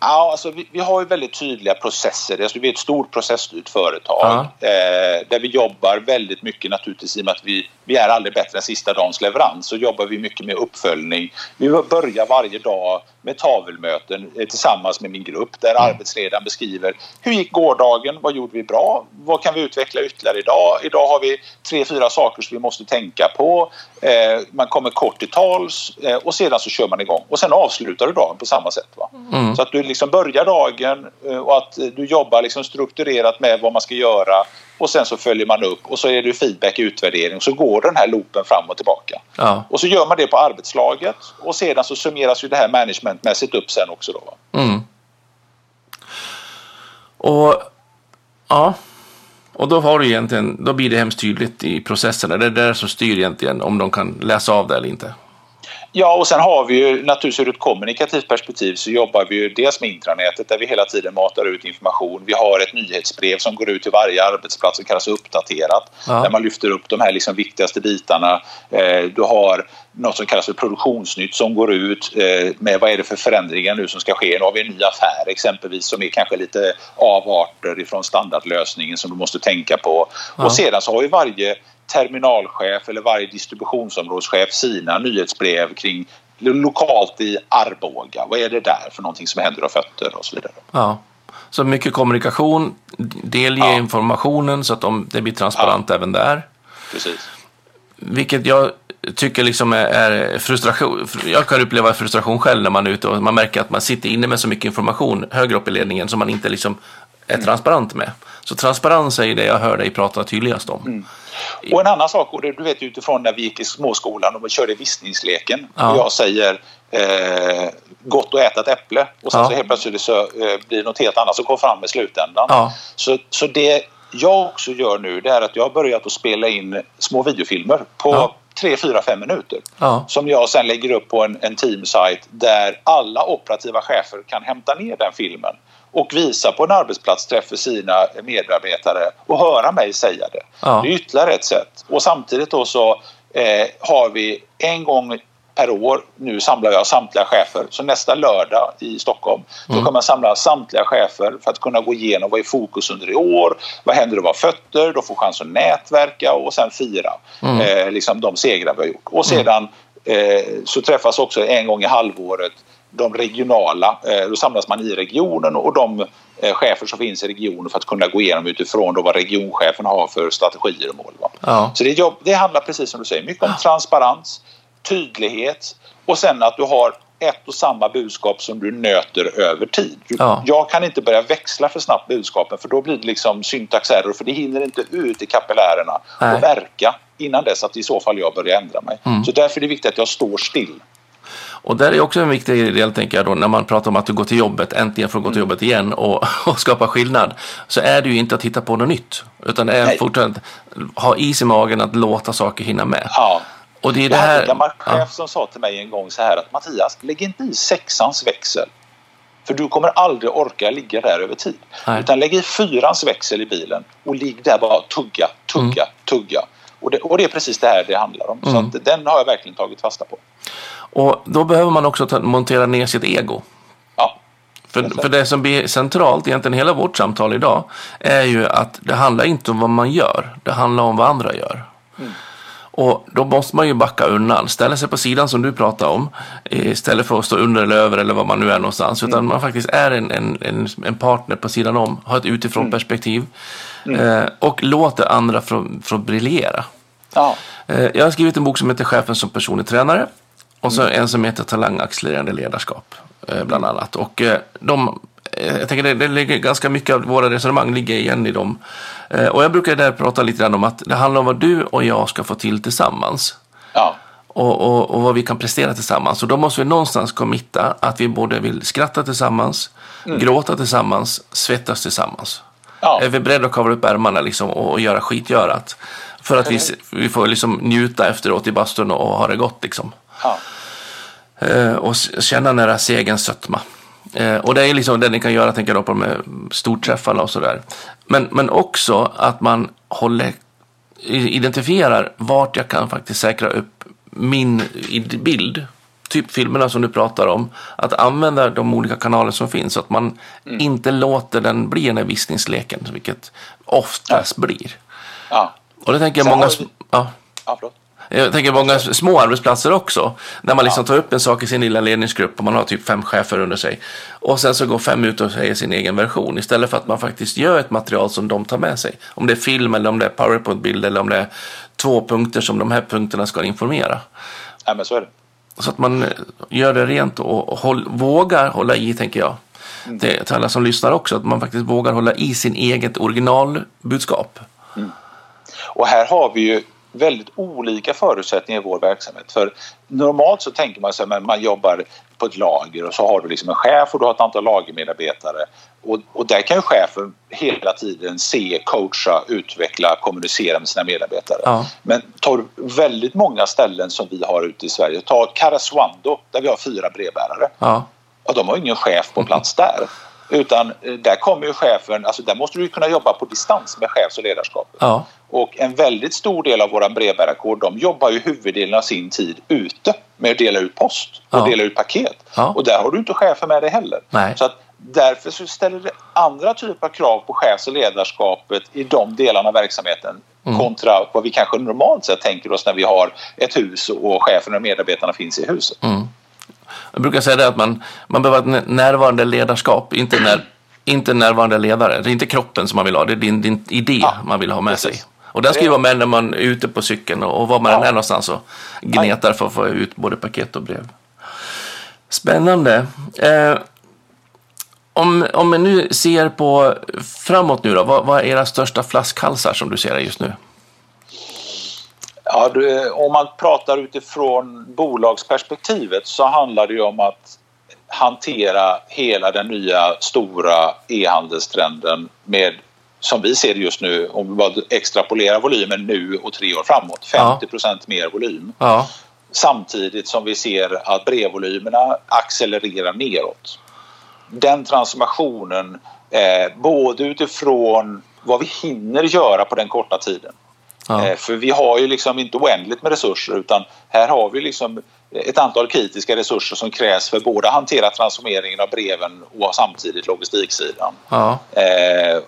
Ja, alltså vi, vi, har ju väldigt tydliga processer. Alltså vi är ett stort processstyrt företag ja. eh, där vi jobbar väldigt mycket naturligtvis i och med att vi, vi är aldrig bättre än sista dagens leverans. Så jobbar vi mycket med uppföljning. Vi börjar varje dag med tavelmöten eh, tillsammans med min grupp där mm. arbetsledaren beskriver hur gick gårdagen, vad gjorde vi bra, vad kan vi utveckla ytterligare idag? Idag har vi tre, fyra saker som vi måste tänka på. Eh, man kommer kort till tals eh, och sedan så kör man igång och sen avslutar du dagen på samma sätt. Va? Mm. Så att du liksom börjar dagen eh, och att du jobbar liksom strukturerat med vad man ska göra och sen så följer man upp och så är det feedback utvärdering så går den här loopen fram och tillbaka. Ja. Och så gör man det på arbetslaget och sedan så summeras ju det här managementmässigt upp sen också då. Mm. Och ja, och då har du egentligen, då blir det hemskt tydligt i processerna. Det är det som styr egentligen om de kan läsa av det eller inte. Ja, och sen har vi ju naturligtvis ur ett kommunikativt perspektiv så jobbar vi ju dels med intranätet där vi hela tiden matar ut information. Vi har ett nyhetsbrev som går ut till varje arbetsplats som kallas uppdaterat ja. där man lyfter upp de här liksom viktigaste bitarna. Eh, du har något som kallas för produktionsnytt som går ut eh, med vad är det för förändringar nu som ska ske. Nu har vi en ny affär exempelvis som är kanske lite avarter ifrån standardlösningen som du måste tänka på. Ja. Och sedan så har ju varje terminalchef eller varje distributionsområdeschef sina nyhetsbrev kring lokalt i Arboga. Vad är det där för någonting som händer och fötter och så vidare. Ja. Så mycket kommunikation, delge ja. informationen så att de, det blir transparent ja. även där. Precis. Vilket jag tycker liksom är, är, frustration. Jag kan uppleva frustration själv när man är ute och man märker att man sitter inne med så mycket information högre upp i ledningen som man inte liksom är mm. transparent med. Så transparens är det jag hör dig prata tydligast om. Mm. Och en annan sak, och du vet utifrån när vi gick i småskolan och vi körde visningsleken ja. och jag säger eh, gott att äta ett äpple och sen ja. så helt plötsligt så eh, blir det något helt annat som kommer fram i slutändan. Ja. Så, så det jag också gör nu det är att jag har börjat att spela in små videofilmer på. 3, 4, 5 minuter ja. som jag sen lägger upp på en, en teamsite där alla operativa chefer kan hämta ner den filmen och visa på en arbetsplatsträff för sina medarbetare och höra mig säga det. Ja. Det är ytterligare ett sätt. Och samtidigt då så eh, har vi en gång per år, nu samlar jag samtliga chefer, så nästa lördag i Stockholm mm. då kommer jag samla samtliga chefer för att kunna gå igenom vad är fokus under i år, vad händer att vara fötter, då får chans att nätverka och sen fira mm. eh, liksom de segrar vi har gjort. Och mm. sedan eh, så träffas också en gång i halvåret de regionala, eh, då samlas man i regionen och de eh, chefer som finns i regionen för att kunna gå igenom utifrån då vad regionchefen har för strategier och mål. Ja. Så det, jobb, det handlar precis som du säger mycket om transparens, tydlighet och sen att du har ett och samma budskap som du nöter över tid. Ja. Jag kan inte börja växla för snabbt budskapen för då blir det liksom syntaxerror för det hinner inte ut i kapillärerna och verka innan dess att i så fall jag börjar ändra mig. Mm. Så därför är det viktigt att jag står still. Och där är också en viktig del, tänker jag, då, när man pratar om att du går till jobbet, äntligen får gå till jobbet igen och, och skapa skillnad, så är det ju inte att hitta på något nytt, utan det är Nej. fortfarande att ha is i magen att låta saker hinna med. Ja. Och det är det här... Jag hade en gammal chef ja. som sa till mig en gång så här att Mattias, lägg inte i sexans växel. För du kommer aldrig orka ligga där över tid. Nej. Utan lägg i fyrans växel i bilen och ligg där bara tugga, tugga, mm. tugga. Och det, och det, är precis det här det handlar om. Mm. Så den har jag verkligen tagit fasta på. Och då behöver man också ta, montera ner sitt ego. Ja. För, för det som blir centralt, egentligen hela vårt samtal idag, är ju att det handlar inte om vad man gör, det handlar om vad andra gör. Mm. Och då måste man ju backa undan, ställa sig på sidan som du pratade om, istället för att stå under eller över eller vad man nu är någonstans, utan mm. man faktiskt är en, en, en, partner på sidan om, har ett utifrån mm. perspektiv mm. Eh, och låter andra få, få briljera. Ja. Eh, jag har skrivit en bok som heter Chefen som personlig tränare och så en som heter Talangaccelererande ledarskap, eh, bland annat. Och eh, de, eh, jag tänker det, det ligger ganska mycket av våra resonemang ligger igen i dem. Och jag brukar där prata lite grann om att det handlar om vad du och jag ska få till tillsammans. Ja. Och, och, och, vad vi kan prestera tillsammans. Och då måste vi någonstans committa att vi både vill skratta tillsammans, mm. gråta tillsammans, svettas tillsammans. Ja. Är vi beredda att kavla upp ärmarna liksom och, göra skitgörat? För att vi, vi får liksom njuta efteråt i bastun och ha det gott liksom. Ja. Eh, och känna nära segens sötma. Eh, och det är liksom det ni kan göra, tänker jag på här storträffarna och sådär. Men, men också att man håller, identifierar vart jag kan faktiskt säkra upp min bild typ filmerna som du pratar om, att använda de olika kanaler som finns så att man Mm. inte låter den bli den här visningsleken, vilket oftast blir. Ja. Och det tänker jag många... vi- Ja. Ja. Jag tänker många små arbetsplatser också. När man liksom tar upp en sak i sin lilla ledningsgrupp och man har typ fem chefer under sig. Och sen så går fem ut och säger sin egen version. Istället för att man faktiskt gör ett material som de tar med sig. Om det är film eller om det är powerpoint-bild eller om det är två punkter som de här punkterna ska informera. Ja, men så är det. Så att man eh, gör det rent och håll, vågar hålla i, tänker jag. Mm. Det, till alla som lyssnar också, att man faktiskt vågar hålla i sin eget originalbudskap. Och här har vi ju väldigt olika förutsättningar i vår verksamhet. För normalt så tänker man sig att man jobbar på ett lager och så har du liksom en chef och du har ett antal lagermedarbetare. Och, och där kan ju chefen hela tiden se, coacha, utveckla, kommunicera med sina medarbetare. Ja. Men tar du väldigt många ställen som vi har ute i Sverige, ta Karesuando där vi har fyra brevbärare. Ja, Ja, de har ingen chef på plats där. Utan eh, där kommer ju chefen, alltså där måste du kunna jobba på distans med chefs och ledarskapet. ja, Och en väldigt stor del av våra brevbärarkår de jobbar ju huvuddelen av sin tid ute med att dela ut post och Ja. dela ut paket. Ja. Och där har du inte chefen med dig heller. Nej. Så att därför så ställer det andra typer av krav på chefs och ledarskapet i de delarna av verksamheten Mm. kontra vad vi kanske normalt sett tänker oss när vi har ett hus och chefen och medarbetarna finns i huset. Jag brukar säga det att man, man behöver ett närvarande ledarskap, inte, när, inte närvarande ledare. Det är inte kroppen som man vill ha, det är din, din idé Ja, man vill ha med precis. sig. Och den ska ju vara med när man är ute på cykeln och, var man Ja. är någonstans och gnetar för att få ut både paket och brev. Spännande. Eh, om, om man nu ser på framåt nu då, vad, vad är era största flaskhalsar som du ser det just nu? Ja, du, om man pratar utifrån bolagsperspektivet så handlar det ju om att hantera hela den nya stora e-handelstrenden med som vi ser det just nu, om vi bara extrapolerar volymen nu och tre år framåt, 50% mer volym. Ja, Samtidigt som vi ser att brevvolymerna accelererar neråt. Den transformationen, eh, både utifrån vad vi hinner göra på den korta tiden ja, Eh, För vi har ju liksom inte oändligt med resurser utan här har vi liksom ett antal kritiska resurser som krävs för både att hantera transformeringen av breven och samtidigt logistiksidan. ja, Eh,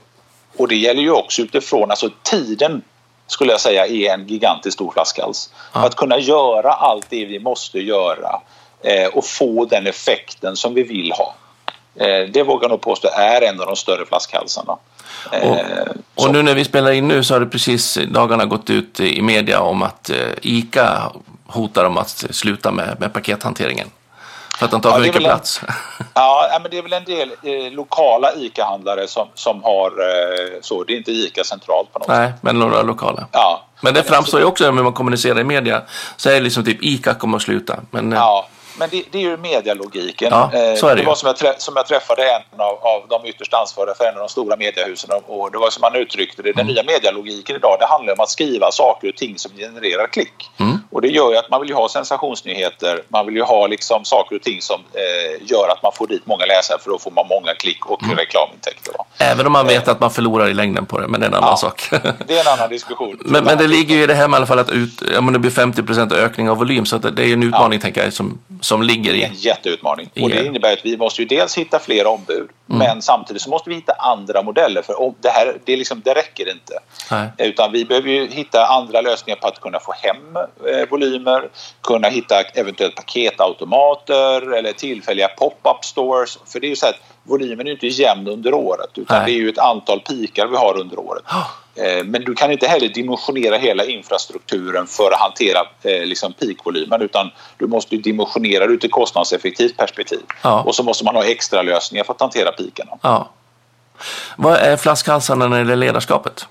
och det gäller ju också utifrån, alltså tiden skulle jag säga är en gigantisk stor flaskhals. Ja. Att kunna göra allt det vi måste göra eh, och få den effekten som vi vill ha. Eh, det vågar jag nog påstå är en av de större flaskhalsarna. Eh, Och så- nu när vi spelar in nu så har det precis dagarna gått ut i media om att eh, ICA hotar om att sluta med, med pakethanteringen. För att de tar Ja, för är mycket en- plats. Ja, ja, men det är väl en del eh, lokala ICA-handlare som, som har eh, så. Det är inte ICA centralt på något sätt. Nej, men några lokala. Ja. Men det framstår ju också när man kommunicerar i media. Så är det liksom typ ICA kommer att sluta. Men eh, Ja, men det, det är ju medialogiken. Ja, så är det det var som jag, trä, som jag träffade en av, av de ytterst ansvariga för en av de stora mediehusen och det var som han uttryckte det. Den Mm. nya medialogiken idag det handlar om att skriva saker och ting som genererar klick. Mm. Och det gör ju att man vill ju ha sensationsnyheter. Man vill ju ha liksom saker och ting som eh, gör att man får dit många läsare för då får man många klick och Mm. reklamintäkter. Va? även om man vet att man förlorar i längden på det. Men det är en annan Ja. sak. Det är en annan diskussion. men, men det ligger ju i det här med i alla fall att ut, ja, men det blir 50% ökning av volym. Så det, är en utmaning tänker jag som, som ligger Det är en i. jätteutmaning. Och det innebär att vi måste ju dels hitta fler ombud Mm. men samtidigt så måste vi hitta andra modeller för det här det, liksom, det räcker inte. Nej. Utan vi behöver ju hitta andra lösningar på att kunna få hem eh, volymer, kunna hitta eventuellt paketautomater eller tillfälliga pop-up stores. För det är ju så att volymen är ju inte jämn under året utan Nej. det är ju ett antal pikar vi har under året. Eh, Men du kan inte heller dimensionera hela infrastrukturen för att hantera eh, liksom peakvolymen utan du måste ju dimensionera det ur ett kostnadseffektivt perspektiv. Ja. Och så måste man ha extra lösningar för att hantera pikarna. Ja. Vad är flaskhalsarna när det gäller ledarskapet?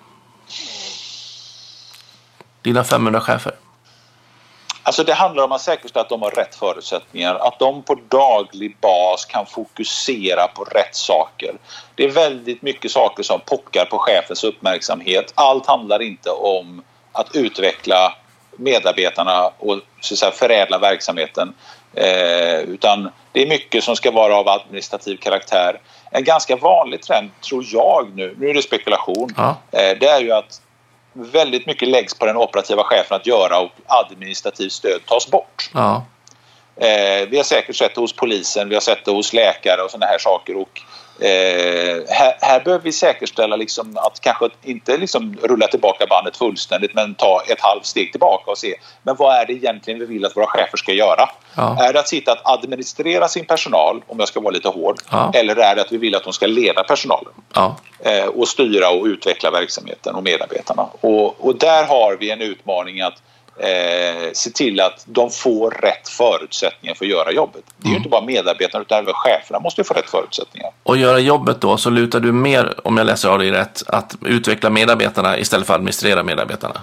Dina 500 chefer. Alltså det handlar om att säkerställa att de har rätt förutsättningar. Att de på daglig bas kan fokusera på rätt saker. Det är väldigt mycket saker som pockar på chefens uppmärksamhet. Allt handlar inte om att utveckla medarbetarna och så att säga, förädla verksamheten. Eh, utan det är mycket som ska vara av administrativ karaktär. En ganska vanlig trend, tror jag nu, nu är det spekulation, Ja. eh, det är ju att väldigt mycket läggs på den operativa chefen att göra och administrativt stöd tas bort. Ja. Eh, vi har säkert sett det hos polisen, vi har sett det hos läkare och sådana här saker. Och, eh, här, här behöver vi säkerställa liksom att kanske inte liksom rulla tillbaka bandet fullständigt men ta ett halvt steg tillbaka och se men vad är det egentligen vi vill att våra chefer ska göra? Ja. Är det att sitta att administrera sin personal, om jag ska vara lite hård, ja. eller är det att vi vill att de ska leda personalen ja. eh, och styra och utveckla verksamheten och medarbetarna? Och, och där har vi en utmaning att eh, se till att de får rätt förutsättningar för att göra jobbet. Det är mm. ju inte bara medarbetarna utan även cheferna måste få rätt förutsättningar. Och göra jobbet då så lutar du mer, om jag läser av dig rätt, att utveckla medarbetarna istället för att administrera medarbetarna?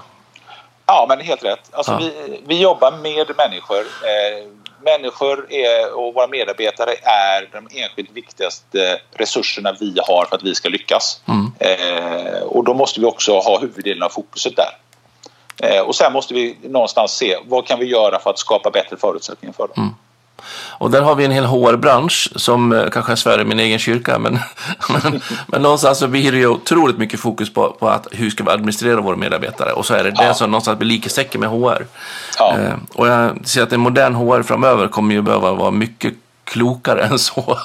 Ja, men helt rätt. Alltså, ja. vi, vi jobbar med människor. Eh, människor är, och våra medarbetare är de enskilt viktigaste resurserna vi har för att vi ska lyckas. Mm. Eh, och då måste vi också ha huvuddelen av fokuset där. Eh, och sen måste vi någonstans se vad kan vi göra för att skapa bättre förutsättningar för dem. Mm. Och där har vi en hel HR-bransch som eh, kanske jag svär i min egen kyrka, men, men, men någonstans så blir det ju otroligt mycket fokus på, på att hur ska vi administrera våra medarbetare och så är det ja. det som någonstans blir liksäcken med HR. Ja. Eh, och jag ser att en modern HR framöver kommer ju behöva vara mycket klokare än så.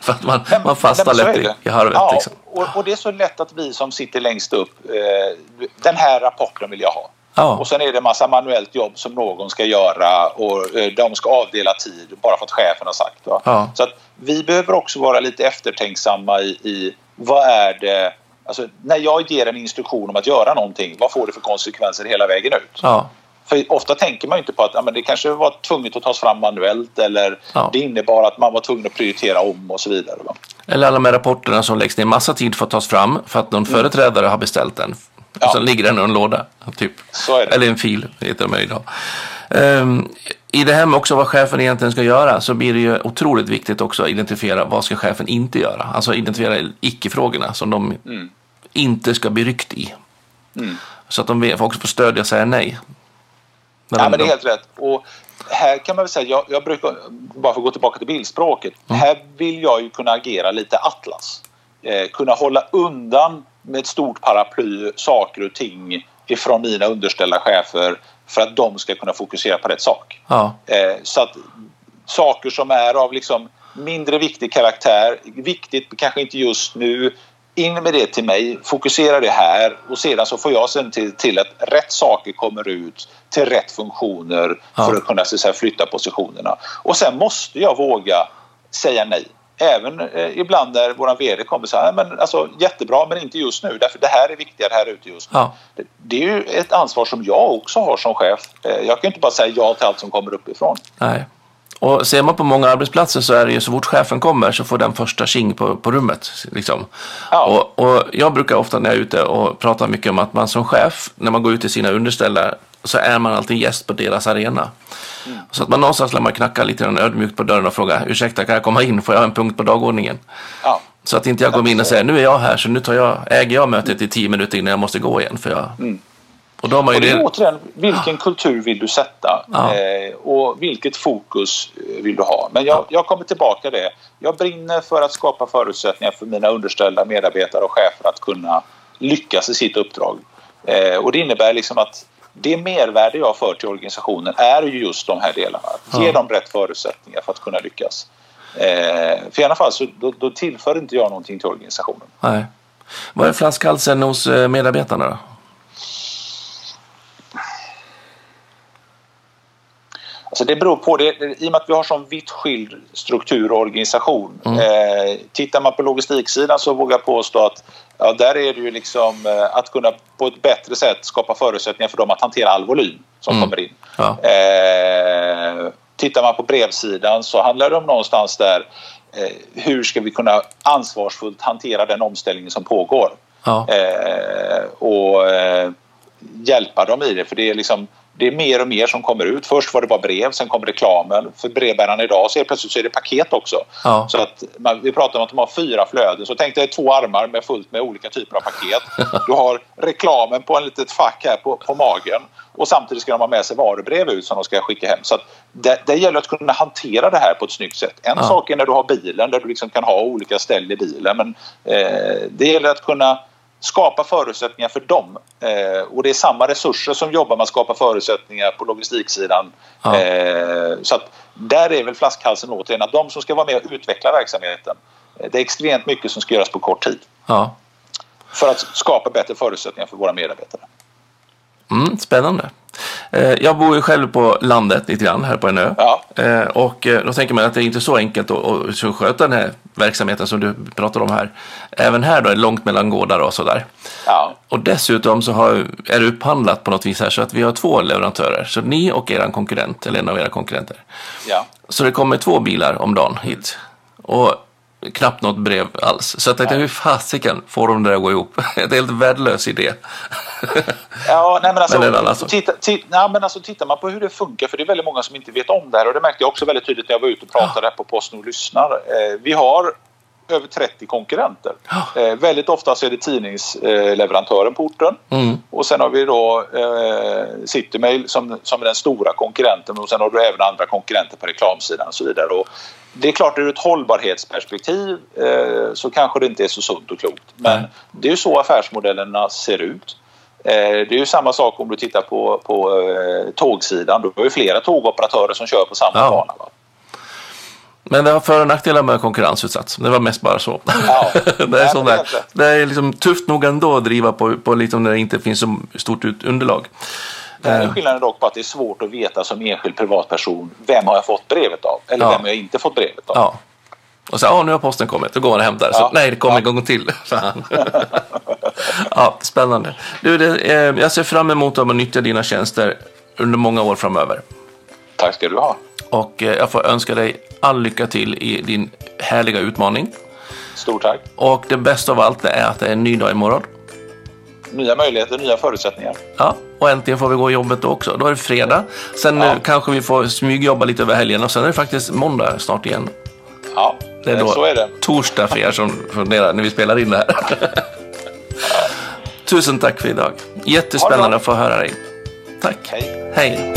För att man, men, man fastnar lätt i, i harvet. Ja, liksom. och, och, det är så lätt att vi som sitter längst upp, eh, den här rapporten vill jag ha. Ja. Och sen är det en massa manuellt jobb som någon ska göra och eh, de ska avdela tid bara för att chefen har sagt. Ja. Så att vi behöver också vara lite eftertänksamma i, i vad är det Alltså, när jag ger en instruktion om att göra någonting, vad får det för konsekvenser hela vägen ut? Ja. För ofta tänker man inte på att ja, det kanske var tvunget att tas fram manuellt eller ja. det innebar att man var tvungen att prioritera om och så vidare. Va? Eller alla de här rapporterna som läggs ner massa tid för att tas fram för att någon mm. företrädare har beställt den. Ja. Och sen ligger den i en låda. Typ. Eller en fil, heter de idag. Um, I det här med också vad chefen egentligen ska göra så blir det ju otroligt viktigt också att identifiera vad ska chefen inte göra. Alltså identifiera icke-frågorna som de mm. inte ska bli ryckt i. Mm. Så att de också får stödja och säga nej. Ja, men det är helt rätt. Och här kan man väl säga, jag, jag brukar, bara för att gå tillbaka till bildspråket, mm. här vill jag ju kunna agera lite Atlas. Eh, kunna hålla undan med ett stort paraply saker och ting ifrån mina underställda chefer för att de ska kunna fokusera på rätt sak. Ja. Eh, så att saker som är av liksom mindre viktig karaktär, viktigt kanske inte just nu, in med det till mig, fokusera det här och sedan så får jag sen till, till att rätt saker kommer ut till rätt funktioner ja. för att kunna så att flytta positionerna. Och sen måste jag våga säga nej även eh, ibland när vår VD kommer så här, men alltså jättebra men inte just nu därför det här är viktigare här ute just nu. Ja. Det, det, är ju ett ansvar som jag också har som chef. Eh, jag kan inte bara säga ja till allt som kommer uppifrån. Nej. Och ser man på många arbetsplatser så är det ju så fort chefen kommer så får den första tjing på, på rummet. Liksom. Ja. Och, och, jag brukar ofta när jag är ute och pratar mycket om att man som chef, när man går ut till sina underställda, så är man alltid gäst på deras arena. Mm. Så att man någonstans lär man knacka lite ödmjukt på dörren och fråga ursäkta kan jag komma in, får jag en punkt på dagordningen? Ja. Så att inte jag går in och säger nu är jag här så nu tar jag, äger jag mötet i tio minuter innan jag måste gå igen. För jag... Mm. Och då har man ju och det är återigen, vilken kultur vill du sätta? Ja. Eh, och vilket fokus vill du ha? Men jag, jag kommer tillbaka det. Jag brinner för att skapa förutsättningar för mina underställda medarbetare och chefer att kunna lyckas i sitt uppdrag. Eh, och det innebär liksom att det mervärde jag för till organisationen är ju just de här delarna. Ge ja. dem rätt förutsättningar för att kunna lyckas. Eh, för i alla fall så då, då tillför inte jag någonting till organisationen. Nej. Vad är flaskhalsen hos eh, medarbetarna då? Alltså det beror på, det, i och med att vi har sån vitt skild struktur och organisation. Mm. Eh, tittar man på logistiksidan så vågar jag påstå att ja, där är det ju liksom eh, att kunna på ett bättre sätt skapa förutsättningar för dem att hantera all volym som mm. kommer in. Ja. Eh, tittar man på brevsidan så handlar det om någonstans där eh, hur ska vi kunna ansvarsfullt hantera den omställningen som pågår. Ja. Eh, och eh, hjälpa dem i det för det är liksom det är mer och mer som kommer ut. Först var det bara brev, sen kom reklamen. För brevbärarna idag så det plötsligt så är det paket också. Ja. Så att man, vi pratar om att de har fyra flöden. Så tänk dig två armar med fullt med olika typer av paket. Du har reklamen på en litet fack här på, på magen och samtidigt ska de ha med sig varubrev ut som de ska skicka hem. Så det, det gäller att kunna hantera det här på ett snyggt sätt. En ja. sak är när du har bilen där du liksom kan ha olika ställ i bilen men eh, det gäller att kunna skapa förutsättningar för dem. Eh, och det är samma resurser som jobbar med att skapa förutsättningar på logistiksidan. Ja. Eh, så där är väl flaskhalsen återigen att de som ska vara med och utveckla verksamheten. eh, Det är extremt mycket som ska göras på kort tid Ja. för att skapa bättre förutsättningar för våra medarbetare. Mm, spännande. Eh, Jag bor ju själv på landet lite grann här på en ö. Ja. Eh, Och eh, då tänker man att det är inte så enkelt att, att att sköta den här verksamheten som du pratar om här. Även här då är det långt mellan gårdar och sådär. Ja. Och dessutom så har, är det upphandlat på något vis här så att vi har två leverantörer. Så ni och er konkurrent, eller en av era konkurrenter. Ja. Så det kommer två bilar om dagen hit. Och knappt något brev alls. Så jag tänkte, hur fasiken får de det där att gå ihop? Det är en helt värdelös idé. Ja, nej men alltså, Men sak. titta, titta, nej, men alltså tittar man på hur det funkar, för det är väldigt många som inte vet om det här och det märkte jag också väldigt tydligt när jag var ute och pratade här på Postnord lyssnar. Eh, vi har över 30 konkurrenter. Eh, väldigt ofta så är det tidningsleverantören på orten Mm. och sen har vi då eh, Citymail som, som är den stora konkurrenten och sen har du även andra konkurrenter på reklamsidan och så vidare. Och det är klart ur ett hållbarhetsperspektiv eh, så kanske det inte är så sunt och klokt. Men Nej. det är ju så affärsmodellerna ser ut. Eh, Det är ju samma sak om du tittar på, på eh, tågsidan. Du har ju flera tågoperatörer som kör på samma Ja. bana. Va? Men det har för och nackdelar med konkurrensutsatt. Det var mest bara så. Ja. det, är sån där. det är liksom tufft nog ändå att driva på, på liksom när det inte finns så stort ut- underlag. Eh. är skillnaden dock på att det är svårt att veta som enskild privatperson vem har jag fått brevet av eller Ja. vem har jag inte fått brevet av. Ja. Och så, ja nu har posten kommit, då går man och hämtar. Så, Ja. nej, det kommer Ja. en gång till. Fan. ja, spännande. Du, det, eh, jag ser fram emot att nyttja dina tjänster under många år framöver. Tack ska du ha. Och eh, jag får önska dig all lycka till i din härliga utmaning. Stort tack. Och det bästa av allt är att det är en ny dag imorgon. Nya möjligheter, nya förutsättningar. Ja, och äntligen får vi gå i jobbet då också. Då är det fredag. Sen Ja. eh, kanske vi får smygjobba lite över helgen och sen är det faktiskt måndag snart igen. Ja, Det är eh, då så är det. torsdag för er som funderar när vi spelar in det här. Tusen tack för idag. Jättespännande att få höra dig. Tack. Hej. Hej.